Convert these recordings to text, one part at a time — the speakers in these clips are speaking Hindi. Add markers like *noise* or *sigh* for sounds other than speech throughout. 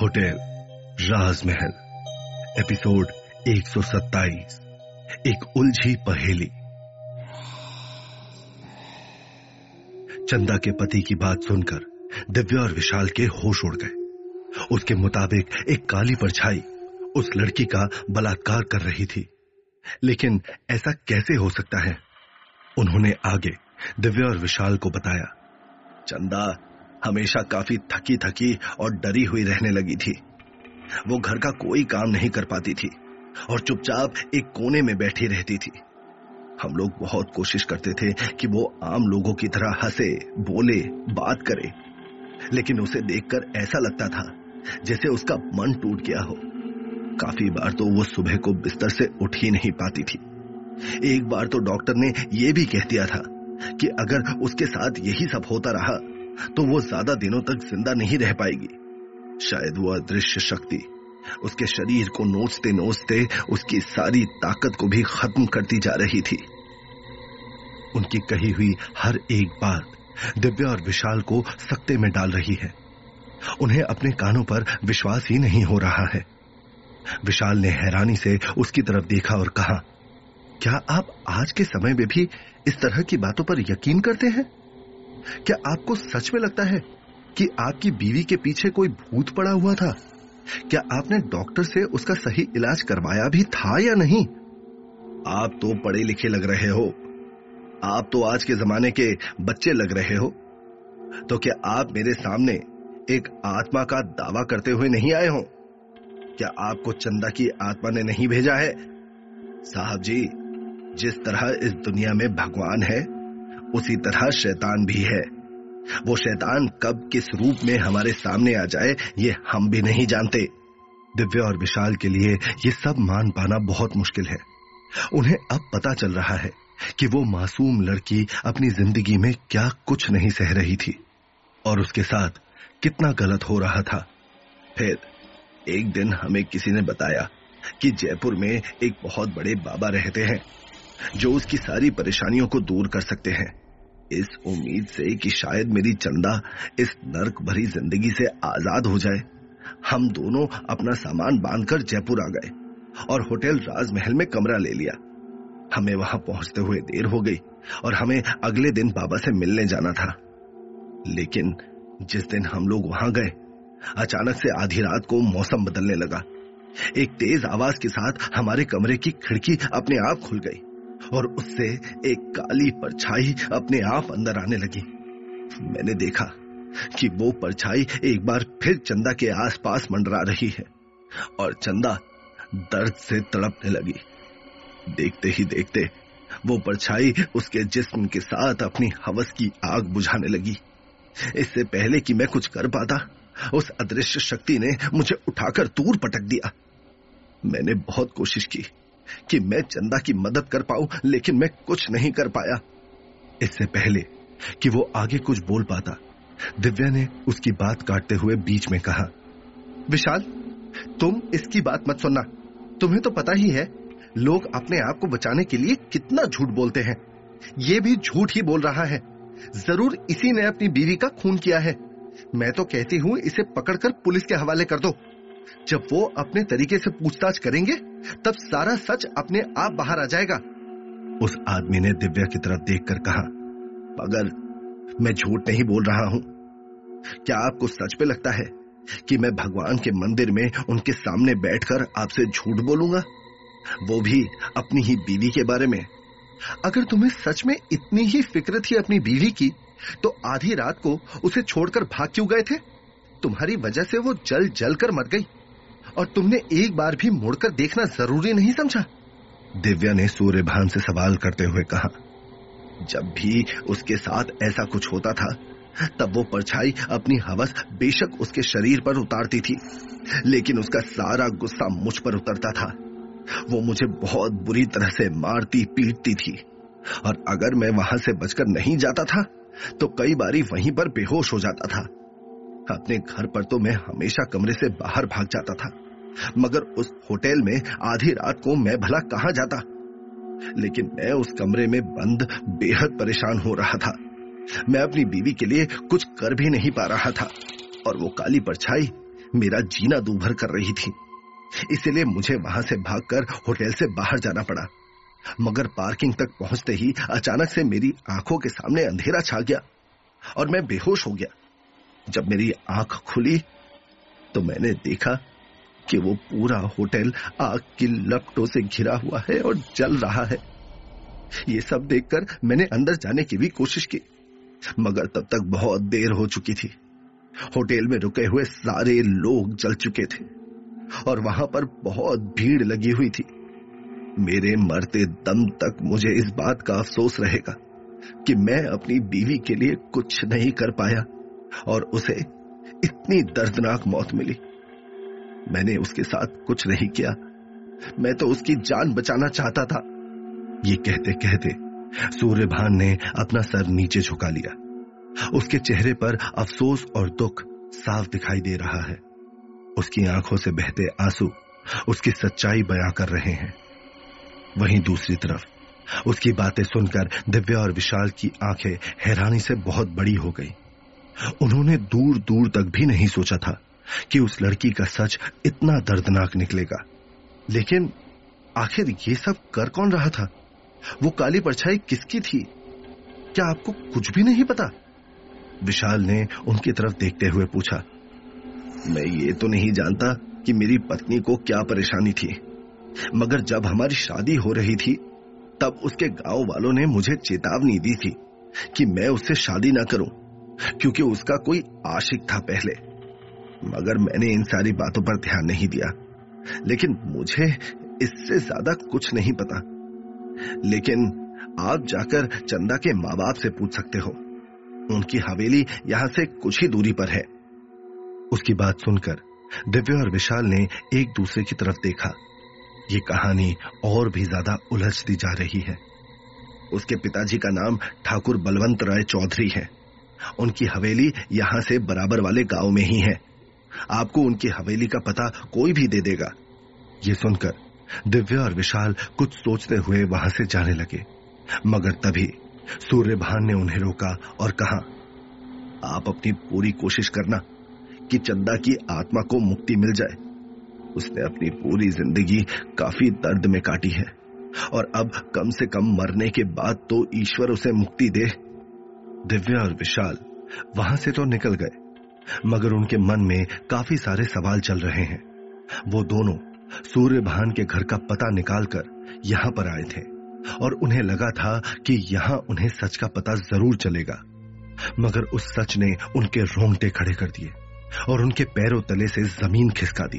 होटल राजमहल, एपिसोड 127 एक उलझी पहेली। चंदा के पति की बात सुनकर दिव्या और विशाल के होश उड़ गए। उसके मुताबिक एक काली परछाई उस लड़की का बलात्कार कर रही थी। लेकिन ऐसा कैसे हो सकता है? उन्होंने आगे दिव्या और विशाल को बताया, चंदा हमेशा काफ़ी थकी थकी और डरी हुई रहने लगी थी। वो घर का कोई काम नहीं कर पाती थी और चुपचाप एक कोने में बैठी रहती थी। हम लोग बहुत कोशिश करते थे कि वो आम लोगों की तरह हंसे, बोले, बात करे। लेकिन उसे देखकर ऐसा लगता था जैसे उसका मन टूट गया हो। काफ़ी बार तो वो सुबह को बिस्तर से उठ ही नहीं पाती थी। एक बार तो डॉक्टर ने यह भी कह दिया था कि अगर उसके साथ यही सब होता रहा तो वो ज़्यादा दिनों तक ज़िंदा नहीं रह पाएगी। शायद वो अदृश्य शक्ति उसके शरीर को नोचते नोचते उसकी सारी ताकत को भी खत्म करती जा रही थी। उनकी कही हुई हर एक बात दिव्या और विशाल को सकते में डाल रही है। उन्हें अपने कानों पर विश्वास ही नहीं हो रहा है। विशाल ने हैरानी से उसकी तरफ़ देखा और कहा, क्या आप आज के समय में भी इस तरह की बातों पर यकीन करते हैं? क्या आपको सच में लगता है कि आपकी बीवी के पीछे कोई भूत पड़ा हुआ था? क्या आपने डॉक्टर से उसका सही इलाज करवाया भी था या नहीं? आप तो पढ़े लिखे लग रहे हो। आप तो आज के जमाने के बच्चे लग रहे हो। तो क्या आप मेरे सामने एक आत्मा का दावा करते हुए नहीं आए हो? क्या आपको चंदा की आत्मा ने नहीं भेजा है? साहब जी, जिस तरह इस दुनिया में भगवान है उसी तरह शैतान भी है। वो शैतान कब किस रूप में हमारे सामने आ जाए, ये हम भी नहीं जानते। दिव्या और विशाल के लिए ये सब मान पाना बहुत मुश्किल है। उन्हें अब पता चल रहा है कि वो मासूम लड़की अपनी ज़िंदगी में क्या कुछ नहीं सह रही थी और उसके साथ कितना गलत हो रहा था। फिर एक दिन हमें किसी ने बताया कि जयपुर में एक बहुत बड़े बाबा रहते हैं, जो उसकी सारी परेशानियों को दूर कर सकते हैं। इस उम्मीद से कि शायद मेरी चंदा इस नर्क भरी ज़िंदगी से आज़ाद हो जाए। हम दोनों अपना सामान बांधकर जयपुर आ गए और होटल राजमहल में कमरा ले लिया। हमें वहाँ पहुँचते हुए देर हो गई और हमें अगले दिन बाबा से मिलने जाना था। लेकिन जिस दिन हम लोग वहाँ गए, अचानक से आधी रात को मौसम बदलने लगा। एक तेज आवाज़ के साथ हमारे कमरे की खिड़की अपने आप खुल गई। और उससे एक काली परछाई अपने आप अंदर आने लगी। मैंने देखा कि वो परछाई एक बार फिर चंदा के आसपास मंडरा रही है और चंदा दर्द से तड़पने लगी। देखते ही देखते वो परछाई उसके जिस्म के साथ अपनी हवस की आग बुझाने लगी। इससे पहले कि मैं कुछ कर पाता, उस अदृश्य शक्ति ने मुझे उठाकर दूर पटक दिया। मैंने बहुत कोशिश की कि मैं चंदा की मदद कर पाऊँ, लेकिन मैं कुछ नहीं कर पाया। इससे पहले कि वो आगे कुछ बोल पाता, दिव्या ने उसकी बात काटते हुए बीच में कहा, विशाल, तुम इसकी बात मत सुनना। तुम्हें तो पता ही है, लोग अपने आप को बचाने के लिए कितना झूठ बोलते हैं। ये भी झूठ ही बोल रहा है। ज़रूर इसी ने अपनी बीवी का खून किया है। मैं तो कहती हूँ, इसे पकड़कर पुलिस के हवाले कर दो। जब वो अपने तरीके से पूछताछ करेंगे, तब सारा सच अपने आप बाहर आ जाएगा। उस आदमी ने दिव्या की तरफ़ देखकर कहा अगर मैं झूठ नहीं बोल रहा हूँ। क्या आपको सच पे लगता है कि मैं भगवान के मंदिर में उनके सामने बैठकर आपसे झूठ बोलूँगा? वो भी अपनी ही बीवी के बारे में। अगर तुम्हें सच में इतनी ही फ़िक्र थी अपनी बीवी की तो आधी रात को उसे छोड़कर भाग क्यों गए थे? तुम्हारी वजह से वो जल जल कर मर गई। और तुमने एक बार भी मुड़कर देखना ज़रूरी नहीं समझा। दिव्या ने सूर्यभान से सवाल करते हुए कहा, जब भी उसके साथ ऐसा कुछ होता था, तब वो परछाई अपनी हवस बेशक उसके शरीर पर उतारती थी, लेकिन उसका सारा गुस्सा मुझ पर उतरता था। वो मुझे बहुत बुरी तरह से मारती, पीटती थी। और अगर मैं वहाँ से बचकर नहीं जाता था तो कई बारी वहीं पर बेहोश हो जाता था। अपने घर पर तो मैं हमेशा कमरे से बाहर भाग जाता था, मगर उस होटल में आधी रात को मैं भला कहा जाता? लेकिन मैं उस कमरे में बंद, बेहद परेशान हो रहा था। मैं अपनी बीवी के लिए कुछ कर भी नहीं पा रहा था, और वो काली परछाई मेरा जीना दूभर कर रही थी। इसलिए मुझे वहाँ से भागकर होटल से बाहर जाना पड़ा। मगर पार्किंग तक पहुँचते ही अचानक से मेरी आँखों के सामने अंधेरा छा गया, और मैं बेहोश हो गया। जब मेरी आँख खुली तो मैंने देखा कि वो पूरा होटल आग की लपटों से घिरा हुआ है और जल रहा है। ये सब देखकर मैंने अंदर जाने की भी कोशिश की, मगर तब तक बहुत देर हो चुकी थी। होटल में रुके हुए सारे लोग जल चुके थे, और वहाँ पर बहुत भीड़ लगी हुई थी। मेरे मरते दम तक मुझे इस बात का अफसोस रहेगा कि मैं अपनी बीवी के लिए कुछ नहीं कर पाया। और उसे इतनी दर्दनाक मौत मिली। मैंने उसके साथ कुछ नहीं किया। मैं तो उसकी जान बचाना चाहता था। ये कहते कहते सूर्यभान ने अपना सर नीचे झुका लिया। उसके चेहरे पर अफसोस और दुख साफ़ दिखाई दे रहा है। उसकी आँखों से बहते आँसू उसकी सच्चाई बयां कर रहे हैं। वहीं दूसरी तरफ़ उसकी बातें सुनकर दिव्या और विशाल की आँखें हैरानी से बहुत बड़ी हो गई। उन्होंने दूर दूर तक भी नहीं सोचा था कि उस लड़की का सच इतना दर्दनाक निकलेगा। लेकिन आखिर ये सब कर कौन रहा था? वो काली परछाई किसकी थी? क्या आपको कुछ भी नहीं पता? विशाल ने उनकी तरफ़ देखते हुए पूछा, मैं ये तो नहीं जानता कि मेरी पत्नी को क्या परेशानी थी, मगर जब हमारी शादी हो रही थी, तब उसके गाँव वालों ने मुझे चेतावनी दी थी कि मैं उससे शादी ना करूँ। क्योंकि उसका कोई आशिक था पहले। मगर मैंने इन सारी बातों पर ध्यान नहीं दिया। लेकिन मुझे इससे ज़्यादा कुछ नहीं पता। लेकिन आप जाकर चंदा के माँ बाप से पूछ सकते हो। उनकी हवेली यहाँ से कुछ ही दूरी पर है। उसकी बात सुनकर दिव्य और विशाल ने एक दूसरे की तरफ़ देखा। ये कहानी और भी ज़्यादा उलझती जा रही है। उसके पिताजी का नाम ठाकुर बलवंत राय चौधरी है। उनकी हवेली यहाँ से बराबर वाले गाँव में ही है। आपको उनकी हवेली का पता कोई भी दे देगा। ये सुनकर दिव्या और विशाल कुछ सोचते हुए वहाँ से जाने लगे। मगर तभी सूर्यभान ने उन्हें रोका और कहा, आप अपनी पूरी कोशिश करना कि चंदा की आत्मा को मुक्ति मिल जाए। उसने अपनी पूरी ज़िंदगी काफ़ी दर्द में काटी है और अब कम से कम मरने के बाद तो ईश्वर उसे मुक्ति दे। दिव्या और विशाल वहाँ से तो निकल गए, मगर उनके मन में काफ़ी सारे सवाल चल रहे हैं। वो दोनों सूर्य सूर्यभान के घर का पता निकालकर यहाँ पर आए थे, और उन्हें लगा था कि यहाँ उन्हें सच का पता ज़रूर चलेगा। मगर उस सच ने उनके रोंगटे खड़े कर दिए, और उनके पैरों तले से ज़मीन खिसका दी।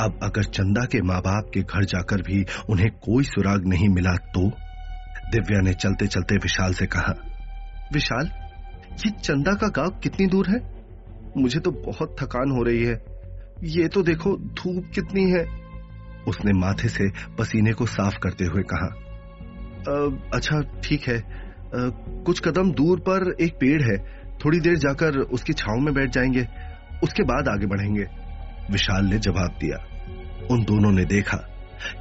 अब अगर चंदा के माँ बाप के घर जाकर भी उन्हें कोई सुराग नहीं मिला तो दिव्या ने चलते चलते विशाल से कहा विशाल ये चंदा का गाँव कितनी दूर है? मुझे तो बहुत थकान हो रही है। ये तो देखो धूप कितनी है। उसने माथे से पसीने को साफ़ करते हुए कहा आ, अच्छा ठीक है। आ, कुछ कदम दूर पर एक पेड़ है। थोड़ी देर जाकर उसकी छाव में बैठ जाएँगे। उसके बाद आगे बढ़ेंगे। विशाल ने जवाब दिया। उन दोनों ने देखा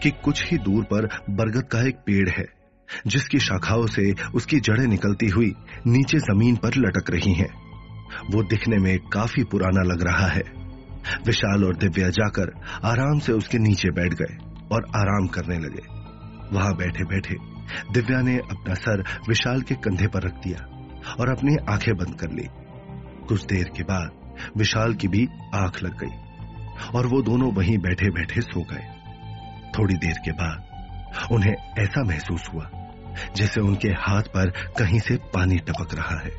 कि कुछ ही दूर पर बरगद का एक पेड़ है। जिसकी शाखाओं से उसकी जड़ें निकलती हुई नीचे ज़मीन पर लटक रही हैं। वो दिखने में काफ़ी पुराना लग रहा है। विशाल और दिव्या जाकर आराम से उसके नीचे बैठ गए और आराम करने लगे। वहाँ बैठे बैठे दिव्या ने अपना सर विशाल के कंधे पर रख दिया और अपनी आँखें बंद कर ली। कुछ देर के बाद विशाल की भी आँख लग गई और वो दोनों वहीं बैठे बैठे सो गए। थोड़ी देर के बाद उन्हें ऐसा महसूस हुआ जैसे उनके हाथ पर कहीं से पानी टपक रहा है।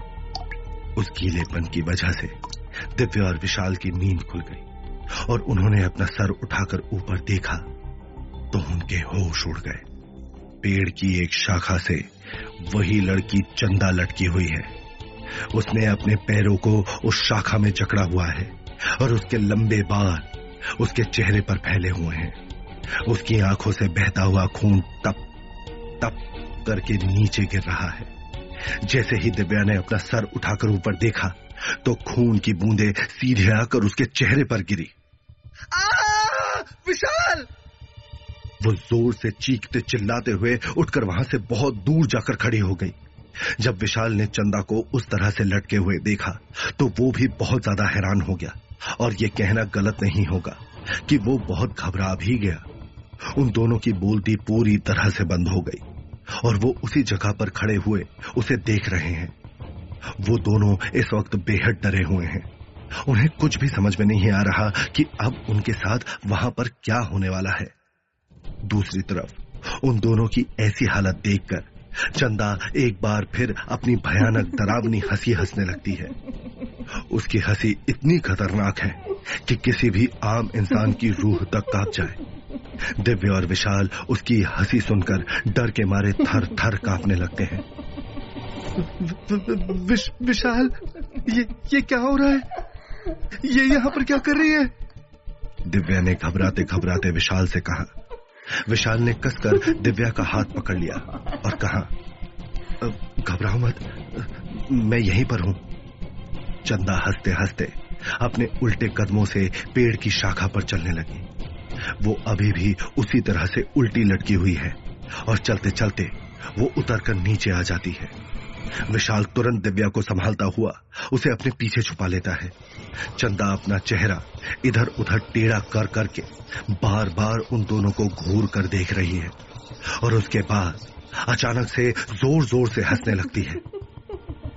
उस गीलेपन की वजह से दिव्या और विशाल की नींद खुल गई और उन्होंने अपना सर उठाकर ऊपर देखा तो उनके होश उड़ गए। पेड़ की एक शाखा से वही लड़की चंदा लटकी हुई है। उसने अपने पैरों को उस शाखा में जकड़ा हुआ है और उसके लंबे बाल उसके चेहरे पर फैले हुए हैं। उसकी आँखों से बहता हुआ खून तप तप करके नीचे गिर रहा है। जैसे ही दिव्या ने अपना सर उठाकर ऊपर देखा तो खून की बूंदे सीधे आकर उसके चेहरे पर गिरी। विशाल! वो ज़ोर से चीखते चिल्लाते हुए उठकर वहाँ से बहुत दूर जाकर खड़ी हो गई। जब विशाल ने चंदा को उस तरह से लटके हुए देखा तो वो भी बहुत ज़्यादा हैरान हो गया। और ये कहना गलत नहीं होगा कि वो बहुत घबरा भी गया। उन दोनों की बोलती पूरी तरह से बंद हो गई। और वो उसी जगह पर खड़े हुए उसे देख रहे हैं। वो दोनों इस वक्त बेहद डरे हुए हैं। उन्हें कुछ भी समझ में नहीं आ रहा कि अब उनके साथ वहाँ पर क्या होने वाला है। दूसरी तरफ़, उन दोनों की ऐसी हालत देखकर चंदा एक बार फिर अपनी भयानक डरावनी हँसी हंसने लगती है। उसकी हँसी इतनी खतरनाक है कि किसी भी आम इंसान की रूह तक काँप जाए। दिव्य और विशाल उसकी हँसी सुनकर डर के मारे थर थर कांपने लगते हैं। विश, विशाल ये ये क्या हो रहा है? ये यहाँ पर क्या कर रही है? दिव्या ने घबराते घबराते विशाल से कहा। विशाल ने कसकर दिव्या का हाथ पकड़ लिया और कहा घबराओ मत मैं यहीं पर हूँ। चंदा हँसते हँसते अपने उल्टे कदमों से पेड़ की शाखा पर चलने लगी। वो अभी भी उसी तरह से उल्टी लटकी हुई है और चलते चलते वो उतर कर नीचे आ जाती है। विशाल तुरंत दिव्या को संभालता हुआ उसे अपने पीछे छुपा लेता है। चंदा अपना चेहरा इधर उधर टेढ़ा कर करके बार बार उन दोनों को घूर कर देख रही है और उसके बाद अचानक से ज़ोर ज़ोर से हंसने लगती है।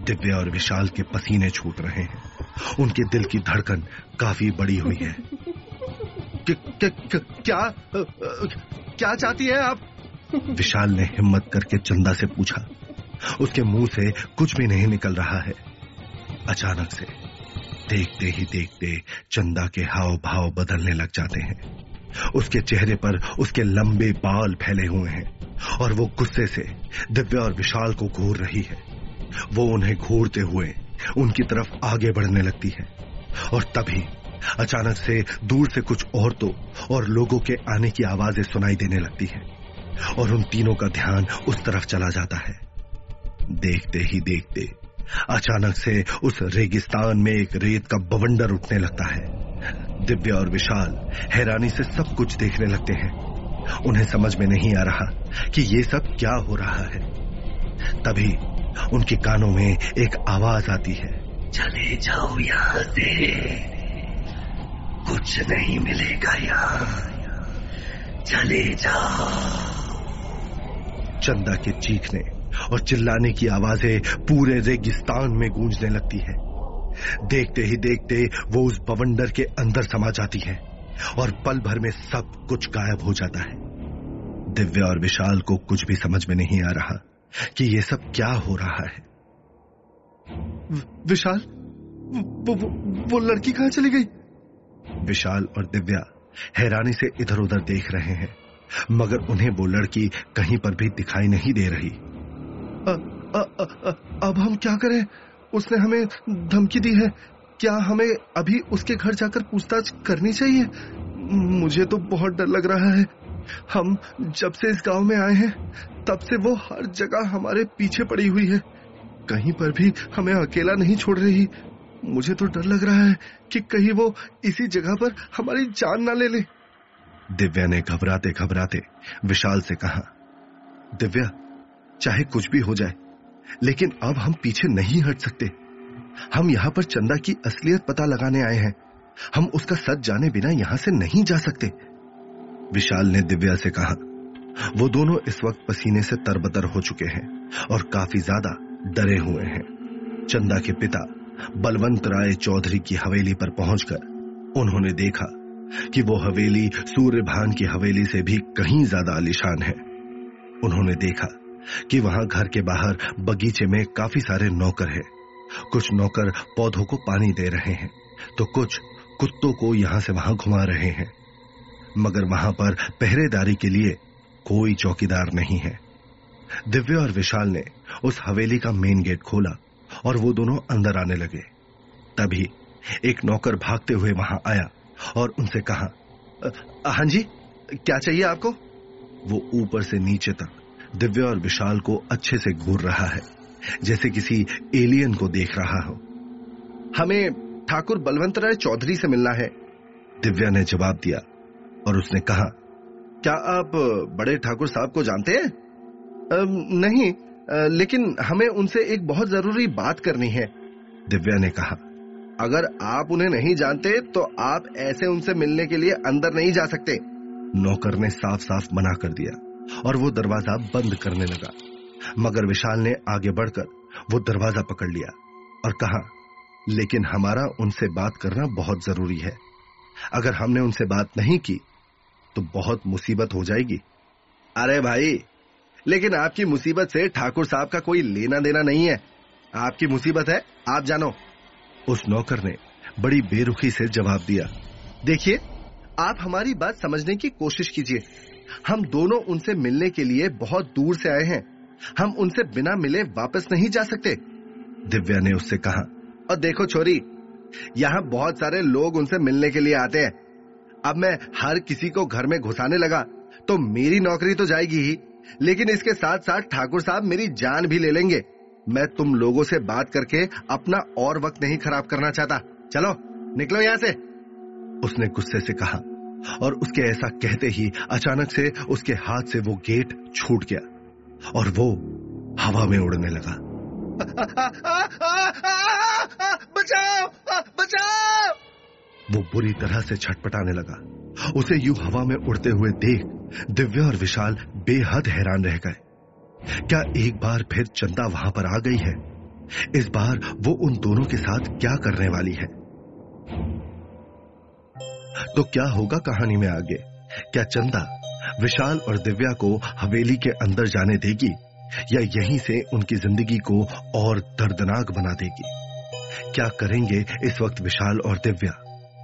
दिव्या और विशाल के पसीने छूट रहे हैं। उनके दिल की धड़कन काफ़ी बड़ी हुई है। क्या क्या चाहती है आप? *laughs* विशाल ने हिम्मत करके चंदा से पूछा। उसके मुँह से कुछ भी नहीं निकल रहा है। अचानक से देखते ही देखते चंदा के हाव भाव बदलने लग जाते हैं। उसके चेहरे पर उसके लंबे बाल फैले हुए हैं और वो गुस्से से दिव्या और विशाल को घूर रही है। वो उन्हें घूरते हुए उनकी तरफ़ आगे बढ़ने लगती है और तभी अचानक से दूर से कुछ औरतों और लोगों के आने की आवाज़ें सुनाई देने लगती है और उन तीनों का ध्यान उस तरफ़ चला जाता है। देखते ही देखते अचानक से उस रेगिस्तान में एक रेत का बवंडर उठने लगता है। दिव्या और विशाल हैरानी से सब कुछ देखने लगते हैं। उन्हें समझ में नहीं आ रहा कि ये सब क्या हो रहा है। तभी उनके कानों में एक आवाज़ आती है। चले जाओ यहाँ से। कुछ नहीं मिलेगा यार। चले जा चंदा के चीखने और चिल्लाने की आवाज़ें पूरे रेगिस्तान में गूंजने लगती है। देखते ही देखते वो उस बवंडर के अंदर समा जाती है और पल भर में सब कुछ गायब हो जाता है। दिव्या और विशाल को कुछ भी समझ में नहीं आ रहा कि ये सब क्या हो रहा है। विशाल? वो, वो, वो लड़की कहाँ चली गई? विशाल और दिव्या हैरानी से इधर उधर देख रहे हैं मगर उन्हें वो लड़की कहीं पर भी दिखाई नहीं दे रही। आ, आ, आ, अब हम क्या करें? उसने हमें धमकी दी है। क्या हमें अभी उसके घर जाकर पूछताछ करनी चाहिए? मुझे तो बहुत डर लग रहा है। हम जब से इस गाँव में आए हैं तब से वो हर जगह हमारे पीछे पड़ी हुई है। कहीं पर भी हमें अकेला नहीं छोड़ रही। मुझे तो डर लग रहा है कि कहीं वो इसी जगह पर हमारी जान ना ले ले। दिव्या ने घबराते घबराते विशाल से कहा, दिव्या, चाहे कुछ भी हो जाए, लेकिन अब हम पीछे नहीं हट सकते। हम यहाँ पर चंदा की असलियत पता लगाने आए हैं। हम उसका सच जाने बिना यहाँ से नहीं जा सकते। विशाल ने दिव्या से कहा, वो दोनों इस वक्त पसीने से तरबतर हो चुके हैं और काफ़ी ज़्यादा डरे हुए हैं। चंदा के पिता बलवंत राय चौधरी की हवेली पर पहुंचकर उन्होंने देखा कि वो हवेली सूर्यभान की हवेली से भी कहीं ज़्यादा आलिशान है। उन्होंने देखा कि वहाँ घर के बाहर बगीचे में काफ़ी सारे नौकर हैं। कुछ नौकर पौधों को पानी दे रहे हैं तो कुछ कुत्तों को यहाँ से वहाँ घुमा रहे हैं। मगर वहाँ पर पहरेदारी के लिए कोई चौकीदार नहीं है। दिव्य और विशाल ने उस हवेली का मेन गेट खोला और वो दोनों अंदर आने लगे। तभी एक नौकर भागते हुए वहाँ आया और उनसे कहा हाँ जी, क्या चाहिए आपको? वो ऊपर से नीचे तक दिव्या और विशाल को अच्छे से घूर रहा है, जैसे किसी एलियन को देख रहा हो। हमें ठाकुर बलवंत राय चौधरी से मिलना है। दिव्या ने जवाब दिया और उसने कहा, क्या आप बड़े ठाकुर साहब को जानते हैं? नहीं लेकिन हमें उनसे एक बहुत ज़रूरी बात करनी है, दिव्या ने कहा। अगर आप उन्हें नहीं जानते तो आप ऐसे उनसे मिलने के लिए अंदर नहीं जा सकते। नौकर ने साफ़ साफ़ मना कर दिया और वो दरवाज़ा बंद करने लगा। मगर विशाल ने आगे बढ़कर वो दरवाज़ा पकड़ लिया और कहा, लेकिन हमारा उनसे बात करना बहुत ज़रूरी है। अगर हमने उनसे बात नहीं की तो बहुत मुसीबत हो जाएगी। अरे भाई लेकिन आपकी मुसीबत से ठाकुर साहब का कोई लेना देना नहीं है। आपकी मुसीबत है, आप जानो। उस नौकर ने बड़ी बेरुखी से जवाब दिया, देखिए, आप हमारी बात समझने की कोशिश कीजिए। हम दोनों उनसे मिलने के लिए बहुत दूर से आए हैं। हम उनसे बिना मिले वापस नहीं जा सकते। दिव्या ने उससे कहा, और देखो छोरी, यहाँ बहुत सारे लोग उनसे मिलने के लिए आते हैं। अब मैं हर किसी को घर में घुसाने लगा तो मेरी नौकरी तो जाएगी ही। लेकिन इसके साथ साथ ठाकुर साहब मेरी जान भी ले लेंगे। मैं तुम लोगों से बात करके अपना और वक्त नहीं खराब करना चाहता। चलो, निकलो यहाँ से। उसने गुस्से से कहा और उसके ऐसा कहते ही अचानक से उसके हाथ से वो गेट छूट गया और वो हवा में उड़ने लगा। बचाओ *laughs* वो बुरी तरह से छटपटाने लगा। उसे यूँ हवा में उड़ते हुए देख दिव्या और विशाल बेहद हैरान रह गए। क्या एक बार फिर चंदा वहाँ पर आ गई है? इस बार वो उन दोनों के साथ क्या करने वाली है? तो क्या होगा कहानी में आगे? क्या चंदा विशाल और दिव्या को हवेली के अंदर जाने देगी? या यहीं से उनकी ज़िंदगी को और दर्दनाक बना देगी? क्या करेंगे इस वक्त विशाल और दिव्या?